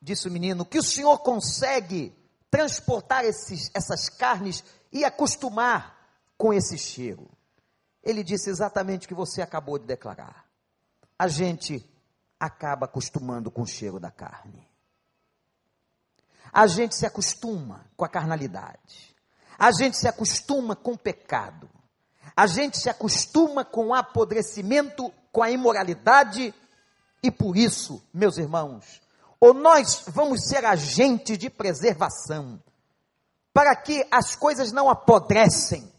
disse o menino, que o senhor consegue transportar esses, essas carnes e acostumar com esse cheiro? Ele disse exatamente o que você acabou de declarar. A gente acaba acostumando com o cheiro da carne. A gente se acostuma com a carnalidade. A gente se acostuma com o pecado. A gente se acostuma com o apodrecimento, com a imoralidade e por isso, meus irmãos, ou nós vamos ser agentes de preservação, para que as coisas não apodrecem,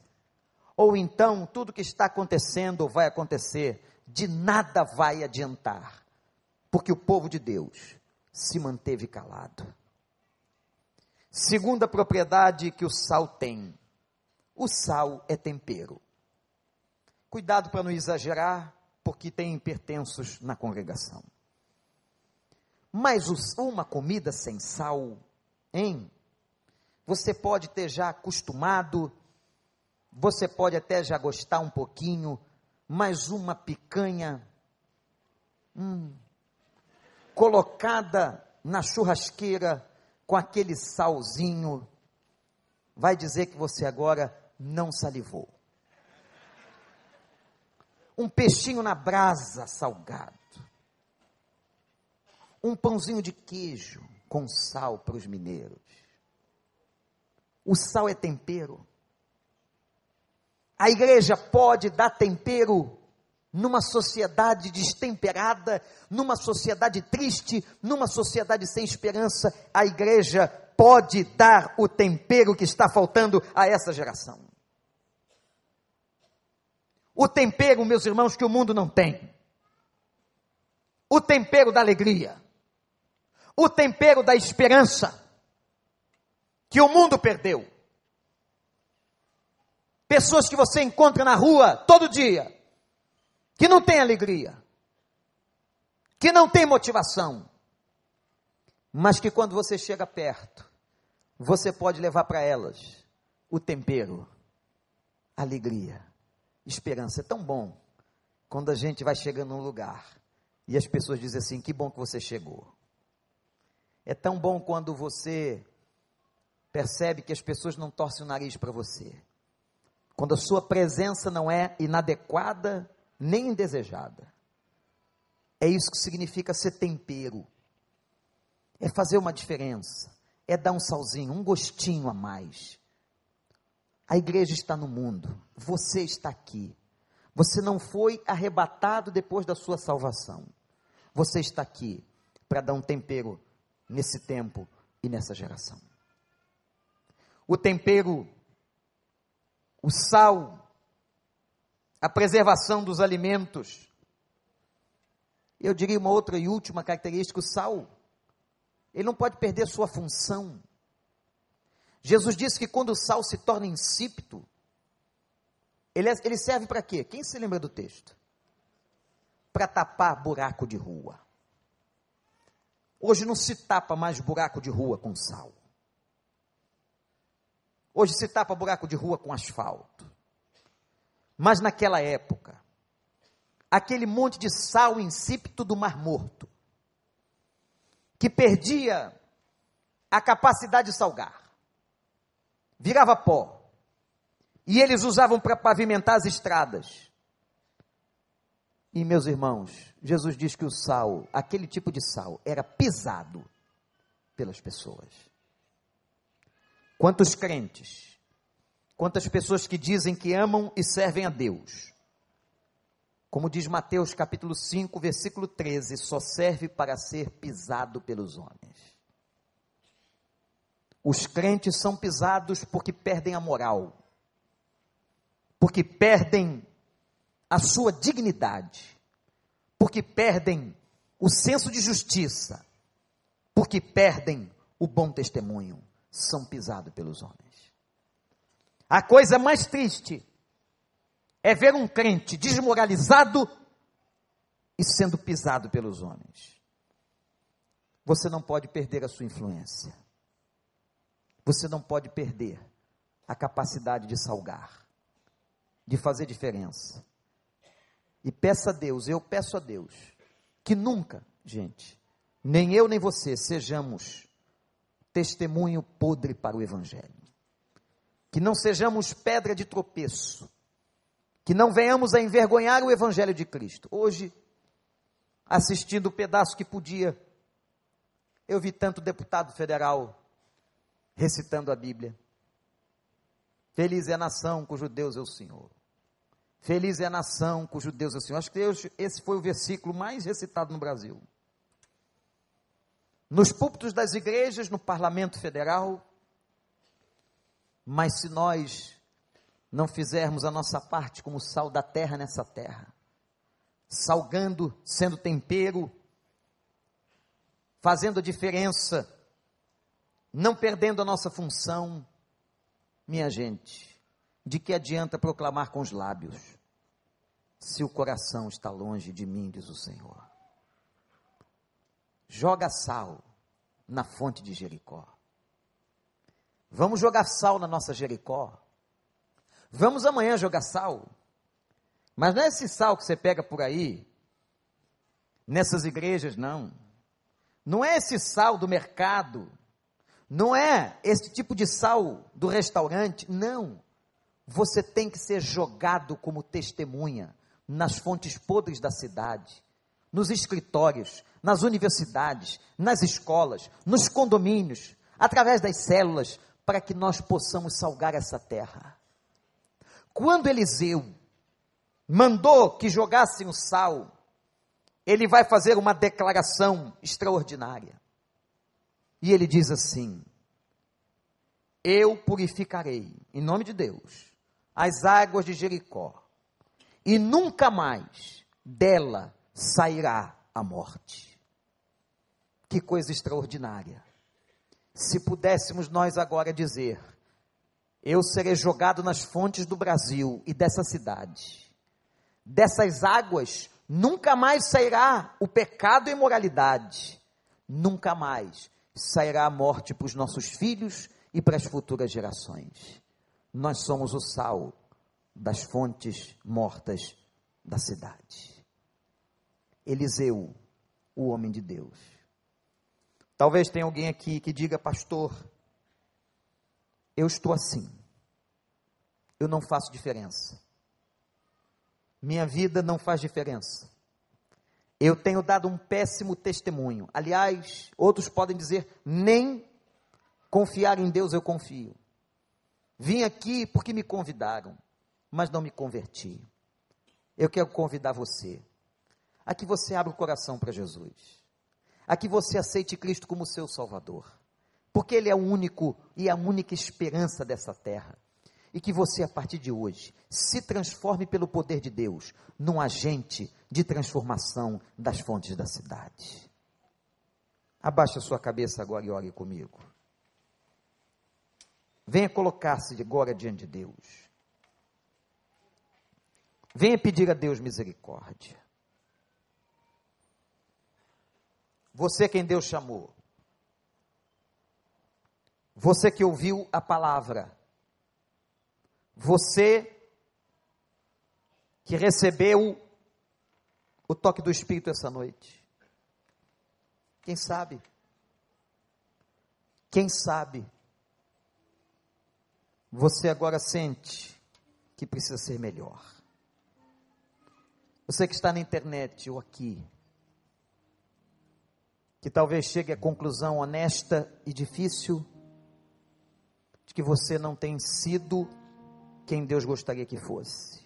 ou então tudo que está acontecendo ou vai acontecer, de nada vai adiantar, porque o povo de Deus se manteve calado. Segunda propriedade que o sal tem: o sal é tempero. Cuidado para não exagerar, porque tem hipertensos na congregação. Mas uma comida sem sal, hein? Você pode ter já acostumado, você pode até já gostar um pouquinho, mas uma picanha hum, colocada na churrasqueira com aquele salzinho, vai dizer que você agora não salivou um peixinho na brasa salgado, um pãozinho de queijo com sal para os mineiros. O sal é tempero. A igreja pode dar tempero numa sociedade destemperada, numa sociedade triste, numa sociedade sem esperança. A igreja pode dar o tempero que está faltando a essa geração o tempero, meus irmãos, que o mundo não tem. O tempero da alegria. O tempero da esperança que o mundo perdeu. Pessoas que você encontra na rua todo dia, que não tem alegria, que não tem motivação, mas que quando você chega perto, você pode levar para elas o tempero, alegria esperança. É tão bom quando a gente vai chegando num lugar e as pessoas dizem assim: que bom que você chegou. É tão bom quando você percebe que as pessoas não torcem o nariz para você. Quando a sua presença não é inadequada nem indesejada. É isso que significa ser tempero. É fazer uma diferença. É dar um salzinho, um gostinho a mais. A igreja está no mundo, você está aqui. Você não foi arrebatado depois da sua salvação. Você está aqui para dar um tempero nesse tempo e nessa geração. O tempero, o sal, a preservação dos alimentos. Eu diria uma outra e última característica: o sal. Ele não pode perder sua função. Jesus disse que quando o sal se torna insípido, ele, é, ele serve para quê? Quem se lembra do texto? Para tapar buraco de rua. Hoje não se tapa mais buraco de rua com sal. Hoje se tapa buraco de rua com asfalto. Mas naquela época, aquele monte de sal insípido do Mar Morto, que perdia a capacidade de salgar, virava pó. E eles usavam para pavimentar as estradas. E meus irmãos, Jesus diz que o sal, aquele tipo de sal, era pisado pelas pessoas. Quantos crentes, quantas pessoas que dizem que amam e servem a Deus, como diz Mateus capítulo 5, versículo 13, só serve para ser pisado pelos homens. Os crentes são pisados porque perdem a moral, porque perdem a sua dignidade, porque perdem o senso de justiça, porque perdem o bom testemunho, são pisados pelos homens. A coisa mais triste é ver um crente desmoralizado e sendo pisado pelos homens. Você não pode perder a sua influência. Você não pode perder a capacidade de salgar, de fazer diferença. E peça a Deus, eu peço a Deus, que nunca, gente, nem eu nem você sejamos testemunho podre para o Evangelho. Que não sejamos pedra de tropeço. Que não venhamos a envergonhar o Evangelho de Cristo. Hoje, assistindo o pedaço que podia, eu vi tanto deputado federal recitando a Bíblia. Feliz é a nação cujo Deus é o Senhor. Feliz é a nação cujo Deus é o Senhor. Acho que esse foi o versículo mais recitado no Brasil. Nos púlpitos das igrejas, no parlamento federal. Mas se nós não fizermos a nossa parte como sal da terra nessa terra, salgando, sendo tempero, fazendo a diferença, não perdendo a nossa função, minha gente, de que adianta proclamar com os lábios, se o coração está longe de mim, diz o Senhor. Joga sal na fonte de Jericó. Vamos jogar sal na nossa Jericó. Vamos amanhã jogar sal. Mas não é esse sal que você pega por aí, nessas igrejas, não. Não é esse sal do mercado, não é esse tipo de sal do restaurante, não. Você tem que ser jogado como testemunha nas fontes podres da cidade, nos escritórios, nas universidades, nas escolas, nos condomínios, através das células, para que nós possamos salgar essa terra. Quando Eliseu mandou que jogassem o sal ele vai fazer uma declaração extraordinária. E ele diz assim: Eu purificarei, em nome de Deus, as águas de Jericó, e nunca mais dela sairá a morte. Que coisa extraordinária. Se pudéssemos nós agora dizer: Eu serei jogado nas fontes do Brasil e dessa cidade, dessas águas Nunca mais sairá o pecado e imoralidade. Nunca mais sairá a morte para os nossos filhos e para as futuras gerações. Nós somos o sal das fontes mortas da cidade. Eliseu, o homem de Deus. Talvez tenha alguém aqui que diga, pastor, eu estou assim. Eu não faço diferença minha vida não faz diferença. Eu tenho dado um péssimo testemunho. Aliás, outros podem dizer, nem confiar em Deus eu confio. Vim aqui porque me convidaram, mas não me converti. Eu quero convidar você a que você abra o coração para Jesus, a que você aceite Cristo como seu Salvador, porque Ele é o único e a única esperança dessa terra e que você, a partir de hoje, se transforme pelo poder de Deus num agente de transformação das fontes da cidade. Abaixe a sua cabeça agora e ore comigo. Venha colocar-se agora diante de Deus. Venha pedir a Deus misericórdia. Você quem Deus chamou. Você que ouviu a palavra você que recebeu o toque do Espírito essa noite. Quem sabe? Quem sabe? Você agora sente que precisa ser melhor. Você que está na internet ou aqui, que talvez chegue à conclusão honesta e difícil de que você não tem sido quem Deus gostaria que fosse.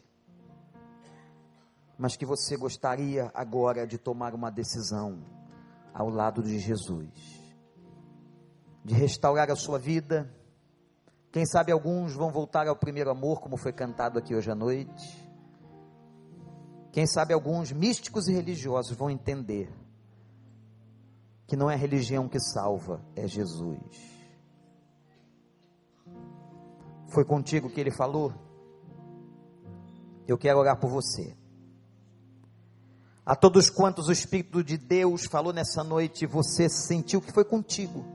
Mas que você gostaria agora de tomar uma decisão ao lado de Jesus. de restaurar a sua vida. Quem sabe alguns vão voltar ao primeiro amor, como foi cantado aqui hoje à noite. Quem sabe alguns místicos e religiosos vão entender que não é religião que salva, é Jesus. Foi contigo que ele falou? Eu quero orar por você. A todos quantos o Espírito de Deus falou nessa noite, você sentiu que foi contigo.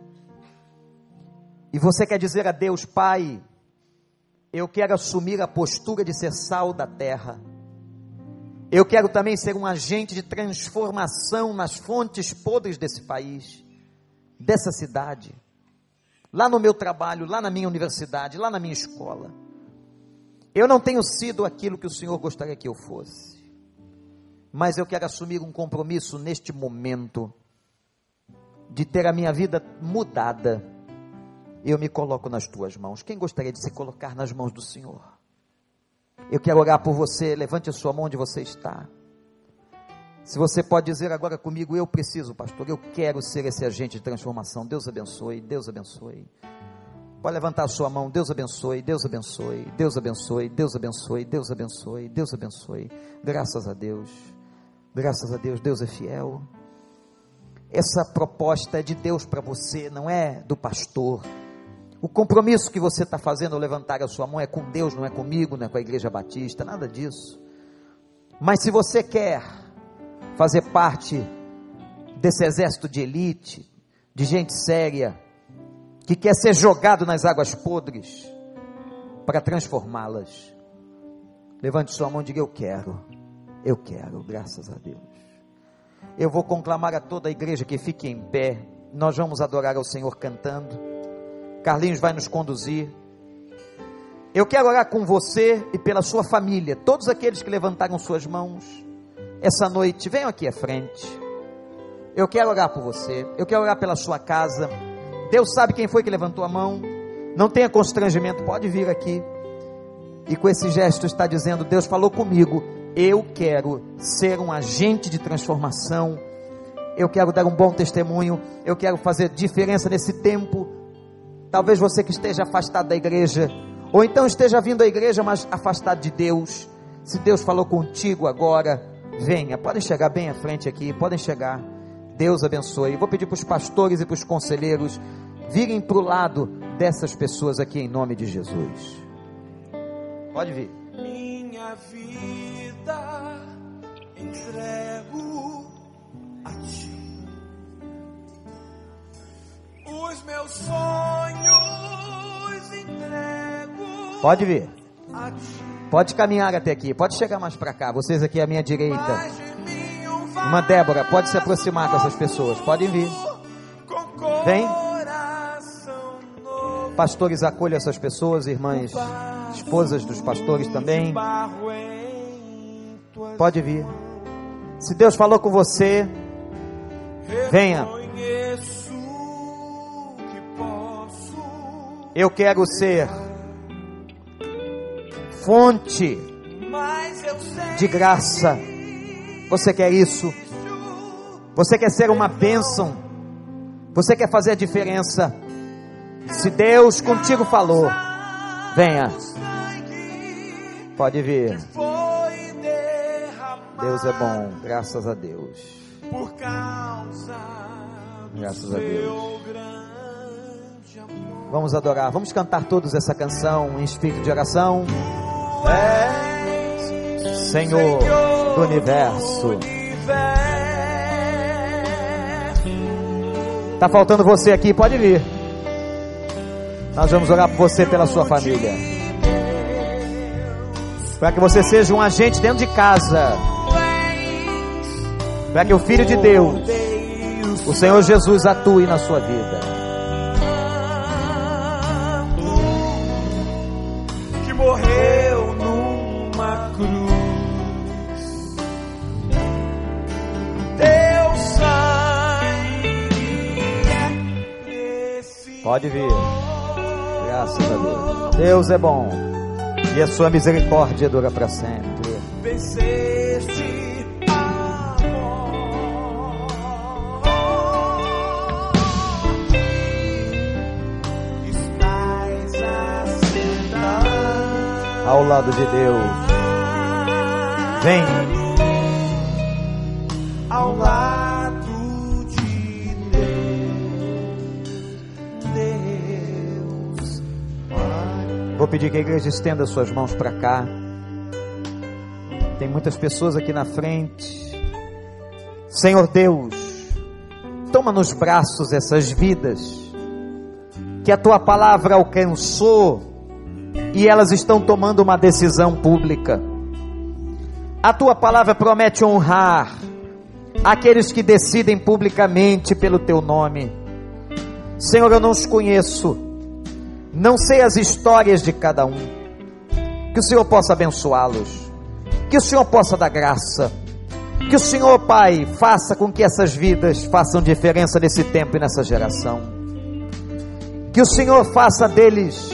E você quer dizer a Deus, Pai, eu quero assumir a postura de ser sal da terra eu quero também ser um agente de transformação nas fontes podres desse país, dessa cidade, lá no meu trabalho, lá na minha universidade, lá na minha escola. Eu não tenho sido aquilo que o Senhor gostaria que eu fosse, mas eu quero assumir um compromisso neste momento de ter a minha vida mudada. Eu me coloco nas tuas mãos. Quem gostaria de se colocar nas mãos do Senhor? Eu quero orar por você. Levante a sua mão onde você está. Se você pode dizer agora comigo, eu preciso, pastor, eu quero ser esse agente de transformação. Deus abençoe, Deus abençoe. Pode levantar a sua mão. Deus abençoe, Deus abençoe, Deus abençoe, Deus abençoe, Deus abençoe, Deus abençoe. Graças a Deus. Graças a Deus, Deus é fiel. Essa proposta é de Deus para você, não é do pastor. O compromisso que você está fazendo ao levantar a sua mão é com Deus, não é comigo, não é com a Igreja Batista, nada disso. Mas se você quer fazer parte desse exército de elite, de gente séria, que quer ser jogado nas águas podres para transformá-las, levante sua mão e diga: Eu quero, eu quero, graças a Deus. Eu vou conclamar a toda a igreja que fique em pé, nós vamos adorar ao Senhor cantando. Carlinhos vai nos conduzir. Eu quero orar com você e pela sua família, todos aqueles que levantaram suas mãos essa noite, venham aqui à frente. Eu quero orar por você, eu quero orar pela sua casa. Deus sabe quem foi que levantou a mão. Não tenha constrangimento, pode vir aqui. E com esse gesto está dizendo: Deus falou comigo, eu quero ser um agente de transformação. Eu quero dar um bom testemunho, eu quero fazer diferença nesse tempo Talvez você que esteja afastado da igreja, ou então esteja vindo à igreja, mas afastado de Deus. Se Deus falou contigo agora, venha. Podem chegar bem à frente aqui, podem chegar. Deus abençoe. Vou pedir para os pastores e para os conselheiros virem para o lado dessas pessoas aqui em nome de Jesus. Pode vir. Minha vida entrego a ti os meus sonhos entrego. Pode vir. Pode caminhar até aqui. Pode chegar mais para cá. Vocês aqui à minha direita. Uma Débora, pode se aproximar com essas pessoas. Podem vir. Vem. Pastores, acolham essas pessoas, irmãs, esposas dos pastores também. Pode vir. Se Deus falou com você, venha. Eu quero ser fonte de graça. Você quer isso? Você quer ser uma bênção? Você quer fazer a diferença? Se Deus contigo falou, venha. Pode vir. Deus é bom, graças a Deus. Graças a Deus. Vamos adorar, vamos cantar todos essa canção em espírito de oração. É, Senhor do universo. Tá faltando você aqui, pode vir. Nós vamos orar por você pela sua família. Para que você seja um agente dentro de casa. Para que o Filho de Deus, o Senhor Jesus, atue na sua vida. Pode vir. Graças a Deus. Deus é bom. E a sua misericórdia dura para sempre. Venceste a morte. Estás assentado ao lado de Deus. Vem. Pedir que a igreja estenda suas mãos para cá. Tem muitas pessoas aqui na frente. Senhor Deus, toma nos braços essas vidas que a tua palavra alcançou e elas estão tomando uma decisão pública. A tua palavra promete honrar aqueles que decidem publicamente pelo teu nome. Senhor, eu não os conheço, não sei as histórias de cada um. Que o Senhor possa abençoá-los, que o Senhor possa dar graça, que o Senhor, Pai, faça com que essas vidas façam diferença nesse tempo e nessa geração. Que o Senhor faça deles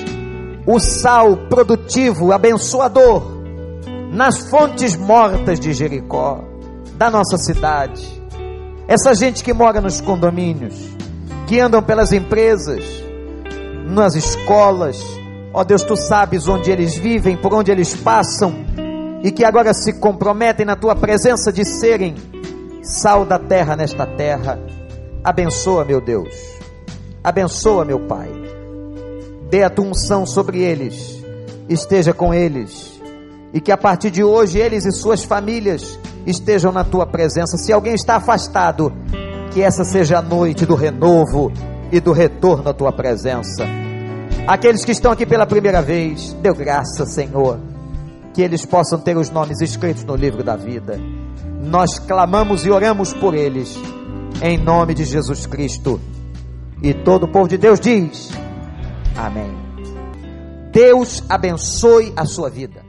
o sal produtivo, abençoador, nas fontes mortas de Jericó, da nossa cidade. Essa gente que mora nos condomínios, que andam pelas empresas, nas escolas, ó Deus, tu sabes onde eles vivem, por onde eles passam, e que agora se comprometem na tua presença de serem sal da terra nesta terra. Abençoa, meu Deus. Abençoa, meu Pai dê a tua unção sobre eles, esteja com eles, e que a partir de hoje eles e suas famílias estejam na tua presença. Se alguém está afastado, que essa seja a noite do renovo e do retorno à tua presença. Aqueles que estão aqui pela primeira vez, deu graça, Senhor, que eles possam ter os nomes escritos no livro da vida. Nós clamamos e oramos por eles, em nome de Jesus Cristo. E todo o povo de Deus diz: Amém. Deus abençoe a sua vida.